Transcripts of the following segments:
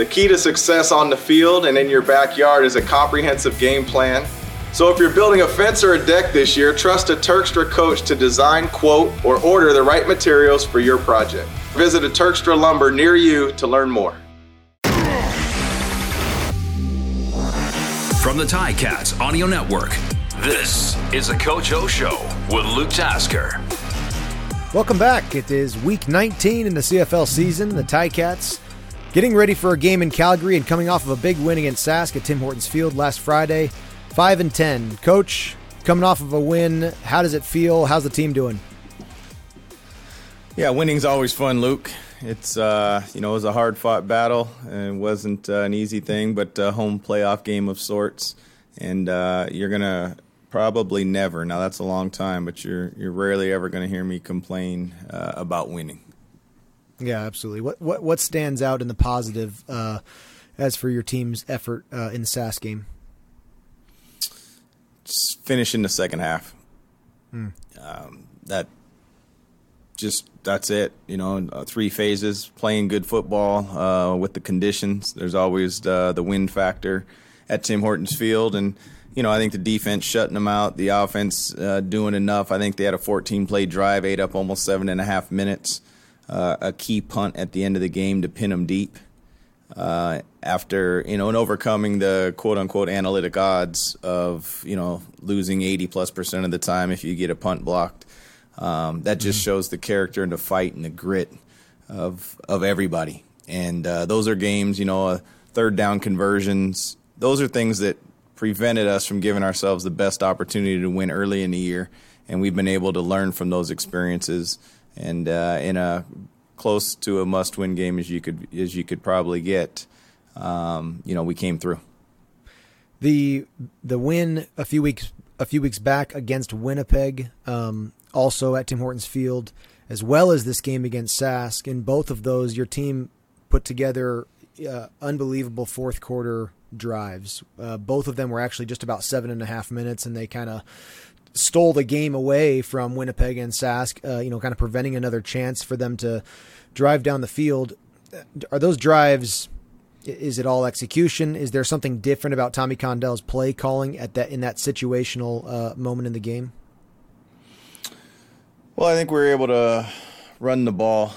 The key to success on the field and in your backyard is a comprehensive game plan. So if you're building a fence or a deck this year, trust a Turkstra coach to design, quote, or order the right materials for your project. Visit a Turkstra lumber near you to learn more. From the Ticats Audio Network, this is the Coach O Show with Luke Tasker. Welcome back. It is week 19 in the CFL season. The Ticats getting ready for a game in Calgary and coming off of a big win against Sask at Tim Hortons Field last Friday. 5 and 10. Coach, coming off of a win, how does it feel? How's the team doing? Yeah, winning's always fun, Luke. It's uh, you know it was a hard fought battle and it wasn't uh, an easy thing, but a home playoff game of sorts, and uh, you're gonna probably never. Now that's a long time, but you're you're rarely ever gonna hear me complain uh, about winning. Yeah, absolutely. What what what stands out in the positive uh, as for your team's effort uh, in the Sask game? Just finish in the second half. Hmm. Um, that just that's it. You know, uh, three phases, playing good football uh, with the conditions. There's always uh, the wind factor at Tim Hortons Field, and you know I think the defense shutting them out, the offense uh, doing enough. I think they had a 14 play drive, ate up almost seven and a half minutes. Uh, a key punt at the end of the game to pin them deep. Uh, after you know, and overcoming the quote unquote analytic odds of you know losing 80 plus percent of the time if you get a punt blocked um, that just mm-hmm. shows the character and the fight and the grit of of everybody. And uh, those are games, you know, uh, third down conversions. Those are things that prevented us from giving ourselves the best opportunity to win early in the year. And we've been able to learn from those experiences. And uh, in a close to a must-win game as you could as you could probably get, um, you know, we came through. The the win a few weeks a few weeks back against Winnipeg. Um, also at Tim Hortons Field, as well as this game against Sask. In both of those, your team put together uh, unbelievable fourth quarter drives. Uh, both of them were actually just about seven and a half minutes, and they kind of stole the game away from Winnipeg and Sask. Uh, you know, kind of preventing another chance for them to drive down the field. Are those drives? Is it all execution? Is there something different about Tommy Condell's play calling at that in that situational uh, moment in the game? Well, I think we were able to run the ball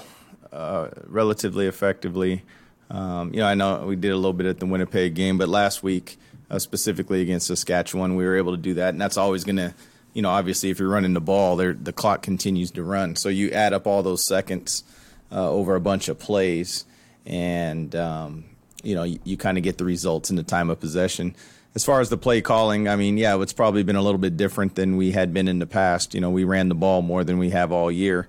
uh, relatively effectively. Um, you know, I know we did a little bit at the Winnipeg game, but last week, uh, specifically against Saskatchewan, we were able to do that, and that's always going to, you know, obviously if you're running the ball, the clock continues to run, so you add up all those seconds uh, over a bunch of plays, and um, you know, you, you kind of get the results in the time of possession as far as the play calling, I mean, yeah, it's probably been a little bit different than we had been in the past. You know, we ran the ball more than we have all year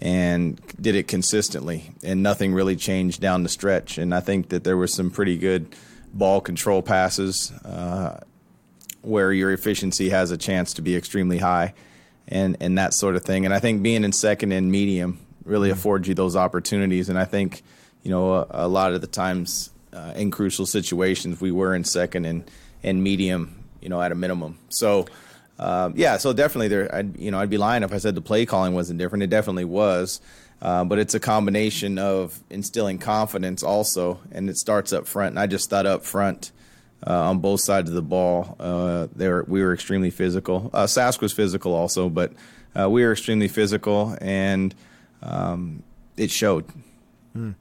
and did it consistently, and nothing really changed down the stretch. And I think that there were some pretty good ball control passes uh, where your efficiency has a chance to be extremely high and, and that sort of thing. And I think being in second and medium really mm-hmm. affords you those opportunities. And I think, you know, a, a lot of the times uh, in crucial situations, we were in second and and medium, you know, at a minimum. So, uh, yeah, so definitely there, I'd, you know, I'd be lying if I said the play calling wasn't different. It definitely was. Uh, but it's a combination of instilling confidence also, and it starts up front. And I just thought up front on both sides of the ball, uh, there we were extremely physical. Uh, Sask was physical also, but uh, we were extremely physical, and um, it showed. Mm.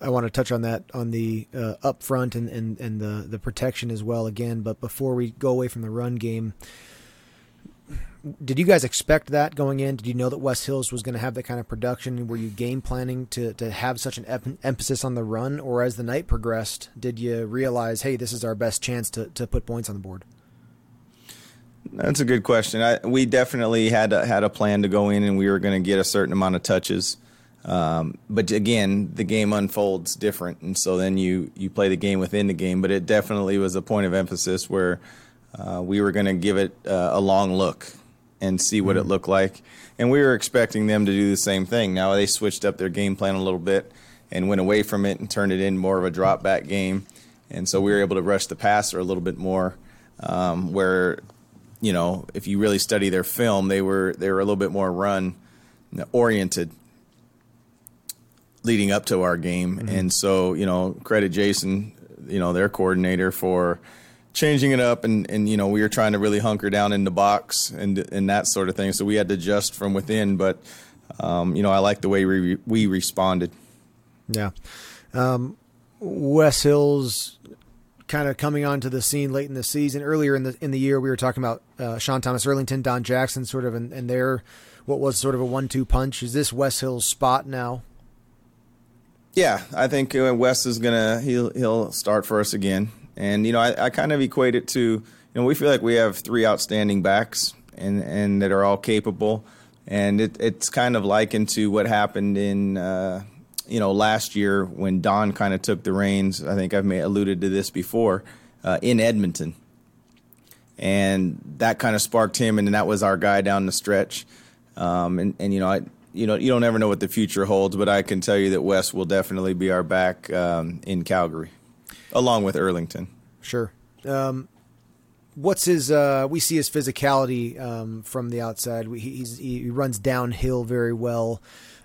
I want to touch on that on the uh, upfront and, and, and the, the protection as well again. But before we go away from the run game, did you guys expect that going in? Did you know that Wes Hills was going to have that kind of production? Were you game planning to, to have such an ep- emphasis on the run? Or as the night progressed, did you realize, hey, this is our best chance to, to put points on the board? That's a good question. I, we definitely had a, had a plan to go in, and we were going to get a certain amount of touches. Um, but again, the game unfolds different, and so then you you play the game within the game. But it definitely was a point of emphasis where uh, we were going to give it uh, a long look and see what mm-hmm. it looked like, and we were expecting them to do the same thing. Now they switched up their game plan a little bit and went away from it and turned it in more of a drop back game, and so we were able to rush the passer a little bit more. Um, where you know, if you really study their film, they were they were a little bit more run oriented leading up to our game, mm-hmm. and so you know, credit Jason, you know, their coordinator for changing it up and, and you know we were trying to really hunker down in the box and and that sort of thing. So we had to adjust from within but um, you know I like the way we we responded. Yeah. Um, Wes Hills kind of coming onto the scene late in the season earlier in the in the year we were talking about uh, Sean Thomas Erlington Don Jackson sort of and, and their what was sort of a one two punch. Is this Wes Hill's spot now? Yeah, I think uh, Wes is gonna he'll he'll start for us again. And you know, I, I kind of equate it to you know we feel like we have three outstanding backs and and that are all capable, and it, it's kind of likened to what happened in. Uh, you know, last year when Don kind of took the reins, I think I've alluded to this before, uh, in Edmonton. And that kind of sparked him, and that was our guy down the stretch. Um, and, and, you know, I, you know, you don't ever know what the future holds, but I can tell you that Wes will definitely be our back um, in Calgary along with Erlington. Sure. Um, what's his? Uh, we see his physicality um, from the outside. We, he runs downhill very well,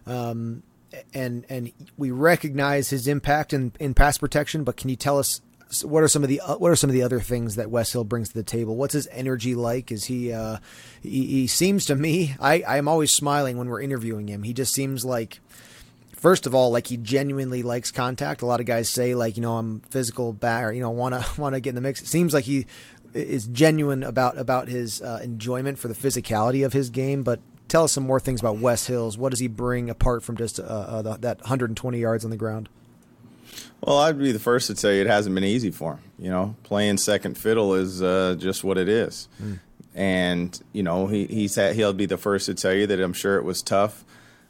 um, and and we recognize his impact in, in pass protection. But can you tell us what are some of the uh, what are some of the other things that West Hill brings to the table? What's his energy like? Is he? Uh, he, he seems to me. I I'm always smiling when we're interviewing him. He just seems like first of all, like he genuinely likes contact. A lot of guys say like, you know, I'm physical back or, you know, want to, want to get in the mix. It seems like he is genuine about, about his uh, enjoyment for the physicality of his game. But tell us some more things about Wes Hills. What does he bring apart from just uh, uh, the, that 120 yards on the ground? Well, I'd be the first to tell you it hasn't been easy for him. You know, playing second fiddle is uh, just what it is. Mm. And you know, he, he's had, he'll be the first to tell you that I'm sure it was tough.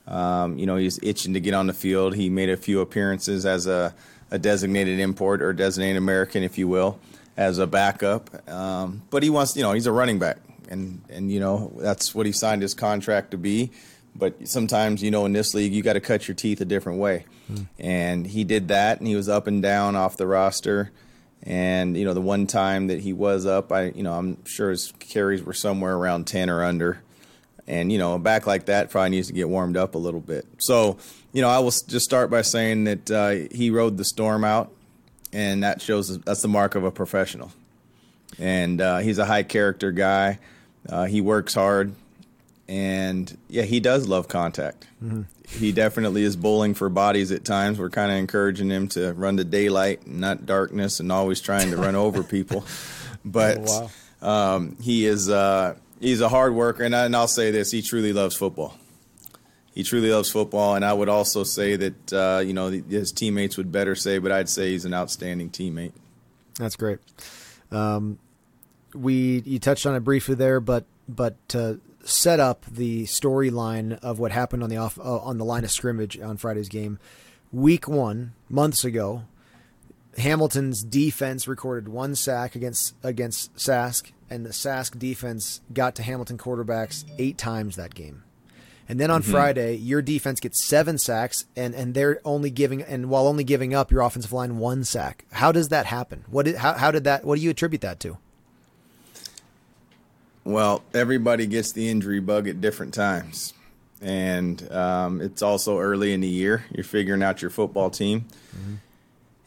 Um, you know, he's itching to get on the field. He made a few appearances as a, a designated import or designated American, if you will, as a backup. Um, but he wants, you know, he's a running back, and and you know that's what he signed his contract to be. But sometimes, you know, in this league, you got to cut your teeth a different way, mm. and he did that, and he was up and down off the roster. And you know, the one time that he was up, I you know, I'm sure his carries were somewhere around ten or under. And, you know, a back like that probably needs to get warmed up a little bit. So, you know, I will just start by saying that uh, he rode the storm out, and that shows that's the mark of a professional. And uh, he's a high character guy. Uh, he works hard, and yeah, he does love contact. Mm-hmm. He definitely is bowling for bodies at times. We're kind of encouraging him to run to daylight, not darkness, and always trying to run over people. But oh, wow. um, he is uh, he's a hard worker, and, I, and I'll say this: he truly loves football. He truly loves football, and I would also say that uh, you know his teammates would better say, but I'd say he's an outstanding teammate. That's great. Um, we you touched on it briefly there, but but set up the storyline of what happened on the off uh, on the line of scrimmage on Friday's game, week one months ago, Hamilton's defense recorded one sack against against Sask, and the Sask defense got to Hamilton quarterbacks eight times that game. And then on mm-hmm. Friday, your defense gets seven sacks, and, and they're only giving and while only giving up your offensive line one sack. How does that happen? What did, how how did that? What do you attribute that to? Well, everybody gets the injury bug at different times, and um, it's also early in the year. You're figuring out your football team. Mm-hmm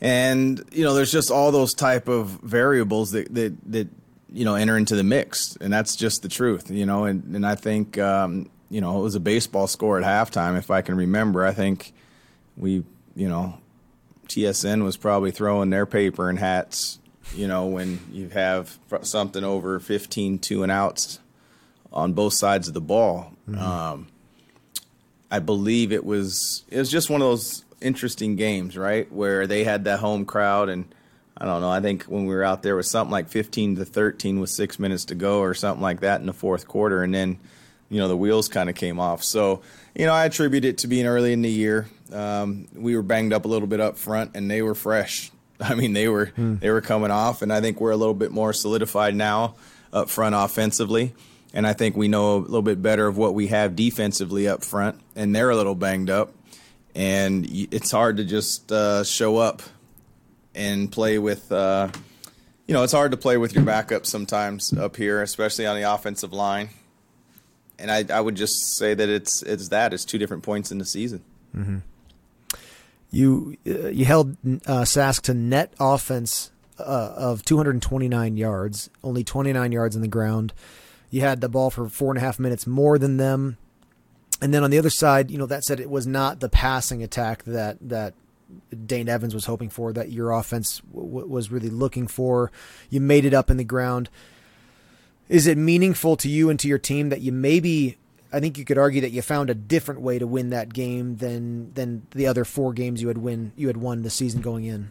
and you know there's just all those type of variables that that that you know enter into the mix and that's just the truth you know? And and I think um, you know it was a baseball score at halftime if I can remember. I think we you know TSN was probably throwing their paper and hats you know when you have something over 15 two and outs on both sides of the ball. Mm-hmm. um, I believe it was it was just one of those interesting games, right? Where they had that home crowd, and I don't know. I think when we were out there, it was something like 15 to 13 with six minutes to go, or something like that in the fourth quarter, and then you know the wheels kind of came off. So you know, I attribute it to being early in the year. Um, we were banged up a little bit up front, and they were fresh. I mean, they were hmm. they were coming off, and I think we're a little bit more solidified now up front offensively. And I think we know a little bit better of what we have defensively up front, and they're a little banged up and it's hard to just uh, show up and play with. Uh, you know, it's hard to play with your backup sometimes up here, especially on the offensive line. And I, I would just say that it's it's that it's two different points in the season. Mm-hmm. You uh, you held uh, Sask to net offense uh, of 229 yards, only 29 yards in the ground. You had the ball for four and a half minutes more than them. And then on the other side, you know, that said, it was not the passing attack that that Dane Evans was hoping for, that your offense w- was really looking for. You made it up in the ground. Is it meaningful to you and to your team that you maybe I think you could argue that you found a different way to win that game than than the other four games you had win you had won the season going in.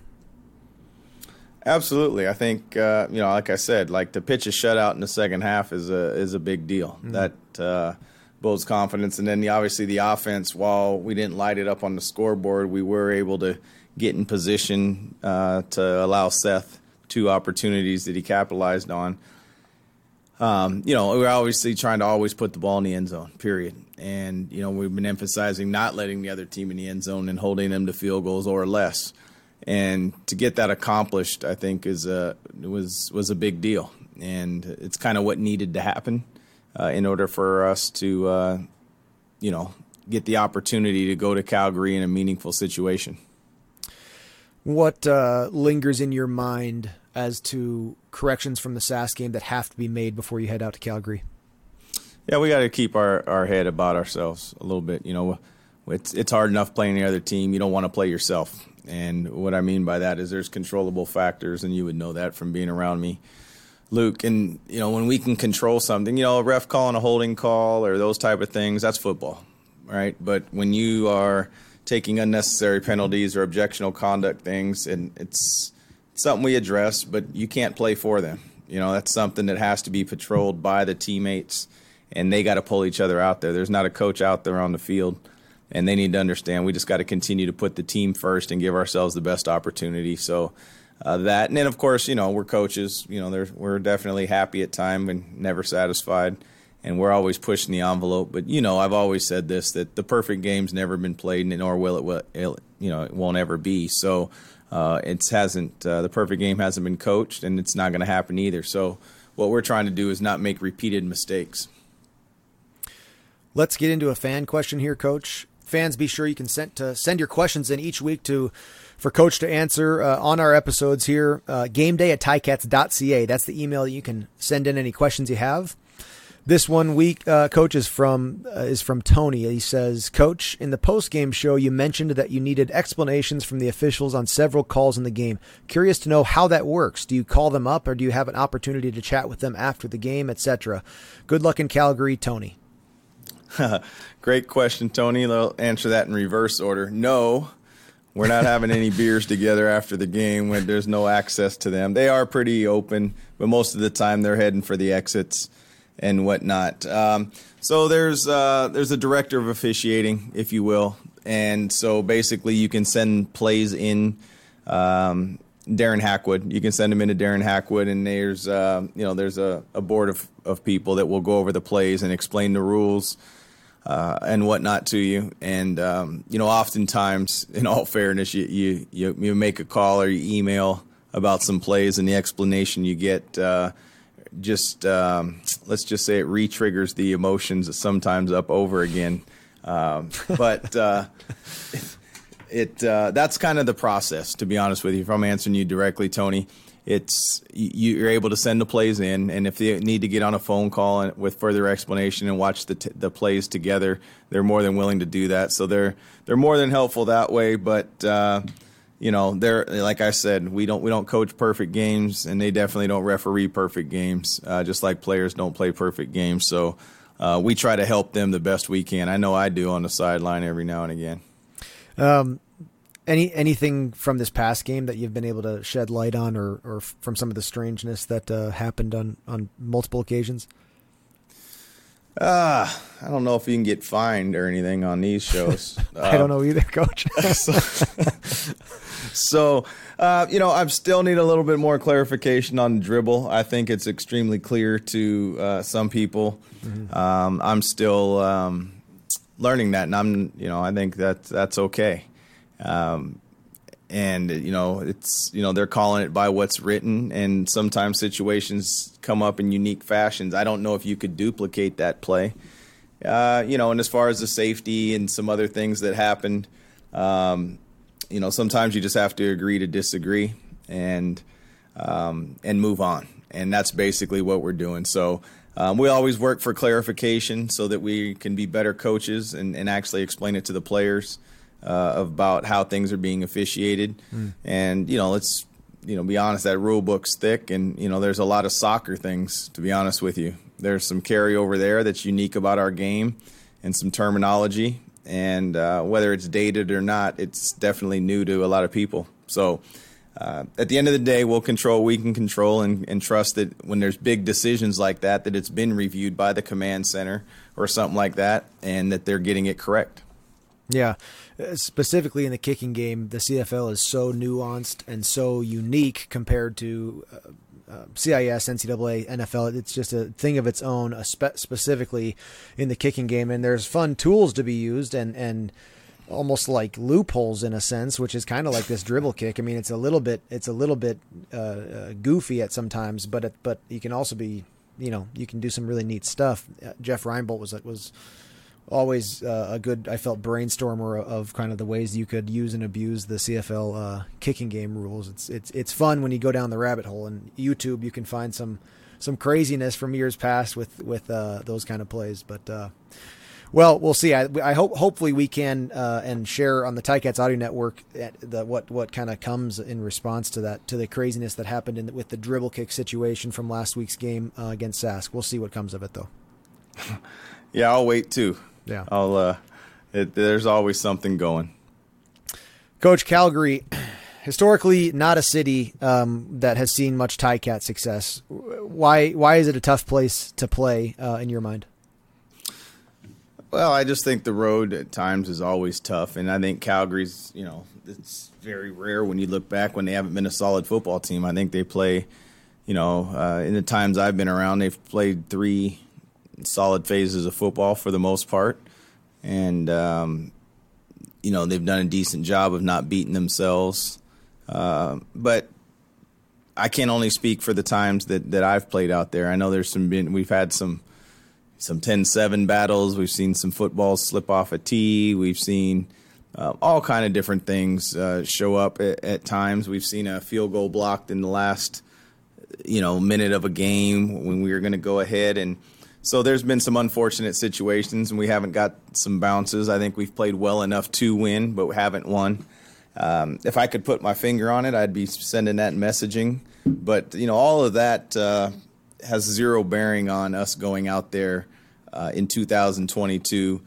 Absolutely, I think uh, you know, like I said, like to pitch a shutout in the second half is a is a big deal. Mm-hmm. That uh, builds confidence, and then the, obviously the offense. While we didn't light it up on the scoreboard, we were able to get in position uh, to allow Seth two opportunities that he capitalized on um, you know, we're obviously trying to always put the ball in the end zone, period. And, you know, we've been emphasizing not letting the other team in the end zone and holding them to field goals or less. And to get that accomplished, I think is a, was was a big deal, and it's kind of what needed to happen uh, in order for us to, uh, you know, get the opportunity to go to Calgary in a meaningful situation. What uh, lingers in your mind as to corrections from the Sask game that have to be made before you head out to Calgary? Yeah, we got to keep our, our head about ourselves a little bit. You know, it's it's hard enough playing the other team. You don't want to play yourself. And what I mean by that is there's controllable factors, and you would know that from being around me, Luke. And you know, when we can control something, you know, a ref calling a holding call or those type of things, that's football, right? But when you are taking unnecessary penalties or objectionable conduct things, and it's something we address, but you can't play for them. You know, that's something that has to be patrolled by the teammates, and they got to pull each other out there. There's not a coach out there on the field, and they need to understand we just got to continue to put the team first and give ourselves the best opportunity. So, uh, that, and then of course, you know, we're coaches. You know, we're definitely happy at time and never satisfied, and we're always pushing the envelope. But you know, I've always said this that the perfect game's never been played, and nor will it. Will, it you know, it won't ever be. So uh, it hasn't uh, the perfect game hasn't been coached, and it's not going to happen either. So what we're trying to do is not make repeated mistakes. Let's get into a fan question here, Coach. Fans, be sure you can send to send your questions in each week to for Coach to answer uh, on our episodes here. Uh, game day at ticats.ca. That's the email that you can send in any questions you have. This one week, uh, coach is from uh, is from Tony. He says, "Coach, in the post game show, you mentioned that you needed explanations from the officials on several calls in the game. Curious to know how that works. Do you call them up, or do you have an opportunity to chat with them after the game, etc.? Good luck in Calgary, Tony." Great question, Tony. I'll answer that in reverse order. No, we're not having any beers together after the game when there's no access to them. They are pretty open, but most of the time they're heading for the exits and whatnot. Um, so there's uh, there's a director of officiating, if you will, and so basically you can send plays in. Um, Darren Hackwood. You can send them into Darren Hackwood, and there's uh, you know there's a, a board of, of people that will go over the plays and explain the rules uh, and whatnot to you. And um, you know, oftentimes, in all fairness, you, you you you make a call or you email about some plays, and the explanation you get uh, just um, let's just say it re-triggers the emotions sometimes up over again. Um, but uh, it uh, that's kind of the process. To be honest with you, if I'm answering you directly, Tony, it's you're able to send the plays in, and if they need to get on a phone call with further explanation and watch the t- the plays together, they're more than willing to do that. So they're they're more than helpful that way. But uh, you know, they're like I said, we don't we don't coach perfect games, and they definitely don't referee perfect games. Uh, just like players don't play perfect games, so uh, we try to help them the best we can. I know I do on the sideline every now and again. Um, any anything from this past game that you've been able to shed light on, or or from some of the strangeness that uh, happened on on multiple occasions? Uh, I don't know if you can get fined or anything on these shows. I don't know either, Coach. so, so uh, you know, I still need a little bit more clarification on dribble. I think it's extremely clear to uh, some people. Mm-hmm. Um, I'm still um, learning that, and I'm, you know, I think that that's okay. Um, and you know it's you know they're calling it by what's written and sometimes situations come up in unique fashions i don't know if you could duplicate that play uh, you know and as far as the safety and some other things that happened um, you know, sometimes you just have to agree to disagree and um, and move on, and that's basically what we're doing. So. Um, we always work for clarification so that we can be better coaches and, and actually explain it to the players uh, about how things are being officiated. Mm. And you know, let's you know be honest, that rule book's thick, and you know, there's a lot of soccer things. To be honest with you, there's some carryover there that's unique about our game, and some terminology. And uh, whether it's dated or not, it's definitely new to a lot of people. So. Uh, at the end of the day, we'll control what we can control and, and, trust that when there's big decisions like that, that it's been reviewed by the command center or something like that, and that they're getting it correct. Yeah, uh, specifically in the kicking game, the CFL is so nuanced and so unique compared to uh, uh, CIS, NCAA, NFL. It's just a thing of its own, uh, spe- specifically in the kicking game. And there's fun tools to be used and and almost like loopholes in a sense, which is kind of like this dribble kick. I mean, it's a little bit it's a little bit uh, uh, goofy at sometimes, but it, but you can also be you know you can do some really neat stuff. Jeff Reinebold was was always uh, a good, I felt, brainstormer of kind of the ways you could use and abuse the CFL uh, kicking game rules. It's it's it's fun when you go down the rabbit hole. And YouTube, you can find some some craziness from years past with with uh, those kind of plays. But uh, well, we'll see. I, I, hope hopefully we can uh, and share on the Ticats Audio Network the what what kind of comes in response to that to the craziness that happened in, with the dribble kick situation from last week's game uh, against Sask. We'll see what comes of it though. yeah, I'll wait too. Yeah. I'll. Uh, it, there's always something going. Coach Calgary, historically not a city um, that has seen much Ticat success. Why? Why is it a tough place to play uh, in your mind? Well, I just think the road at times is always tough, and I think Calgary's. You know, it's very rare when you look back when they haven't been a solid football team. I think they play. You know, uh, in the times I've been around, they've played three solid phases of football for the most part, and um, you know they've done a decent job of not beating themselves. Uh, but I can only speak for the times that, that I've played out there. I know there's some been we've had some some 10-7 battles. We've seen some footballs slip off a tee. We've seen uh, all kind of different things uh, show up at, at, times. We've seen a field goal blocked in the last you know minute of a game when we were going to go ahead and so there's been some unfortunate situations, and we haven't got some bounces. I think we've played well enough to win, but we haven't won. Um, if I could put my finger on it, I'd be sending that messaging. But you know, all of that uh, has zero bearing on us going out there uh, in 2022.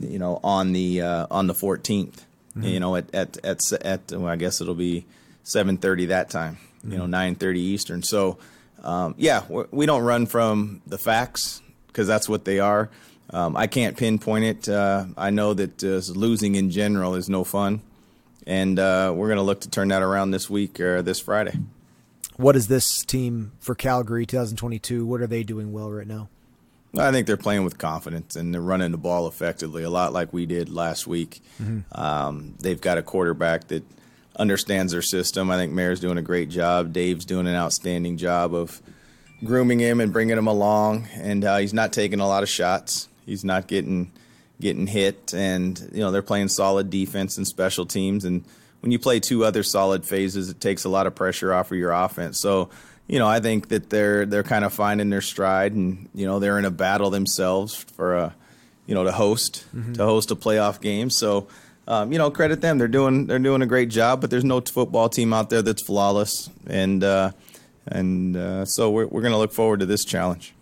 You know, on the uh, on the 14th. Mm-hmm. You know, at at at, at well, I guess it'll be 7:30 that time. Mm-hmm. You know, 9:30 mm-hmm. Eastern. So. Um, yeah, we don't run from the facts because that's what they are. Um, I can't pinpoint it. Uh, I know that uh, losing in general is no fun, and uh, we're going to look to turn that around this week or this Friday. What is this team for Calgary 2022? What are they doing well right now? I think they're playing with confidence and they're running the ball effectively, a lot like we did last week. Mm-hmm. Um, they've got a quarterback that understands their system. I think Maier's doing a great job. Dave's doing an outstanding job of grooming him and bringing him along, and uh, he's not taking a lot of shots. He's not getting getting hit, and you know they're playing solid defense and special teams. And when you play two other solid phases, it takes a lot of pressure off of your offense. So you know I think that they're they're kind of finding their stride, and you know they're in a battle themselves for a you know to host mm-hmm. to host a playoff game. So. Um, you know, credit them. They're doing they're doing a great job, but there's no football team out there that's flawless. And uh, and uh, so we're we're going to look forward to this challenge.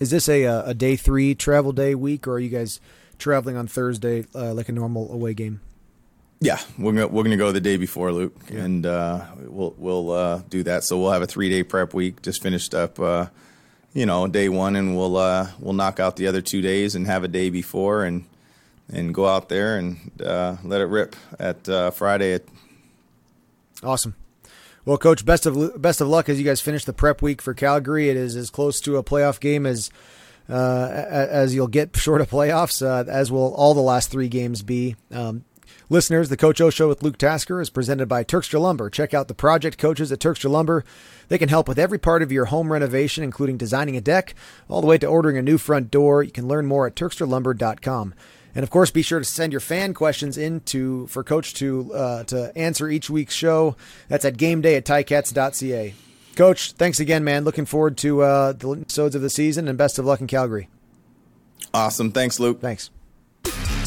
Is this a uh, a day three travel day week, or are you guys traveling on Thursday uh, like a normal away game? Yeah, we're gonna, we're going to go the day before, Luke, yeah. and uh, we'll we'll uh, do that. So we'll have a three day prep week. Just finished up, uh, you know, day one, and we'll we'll knock out the other two days and have a day before, and and go out there and let it rip at Friday. At- awesome. Well, coach, best of best of luck as you guys finish the prep week for Calgary. It is as close to a playoff game as uh, as you'll get short of playoffs, uh, as will all the last three games be. Um, listeners, the Coach O Show with Luke Tasker is presented by Turkstra Lumber. Check out the project coaches at Turkstra Lumber. They can help with every part of your home renovation, including designing a deck, all the way to ordering a new front door. You can learn more at TurkstraLumber.com. And of course, be sure to send your fan questions into for Coach to uh, to answer each week's show. That's at gameday at ticats.ca. Coach, thanks again, man. Looking forward to uh, the episodes of the season, and best of luck in Calgary. Awesome. Thanks, Luke. Thanks.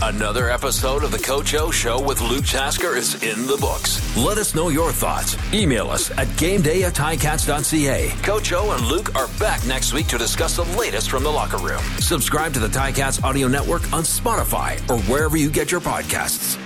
Another episode of the Coach O Show with Luke Tasker is in the books. Let us know your thoughts. Email us at gameday at ticats.ca. Coach O and Luke are back next week to discuss the latest from the locker room. Subscribe to the Ticats audio network on Spotify or wherever you get your podcasts.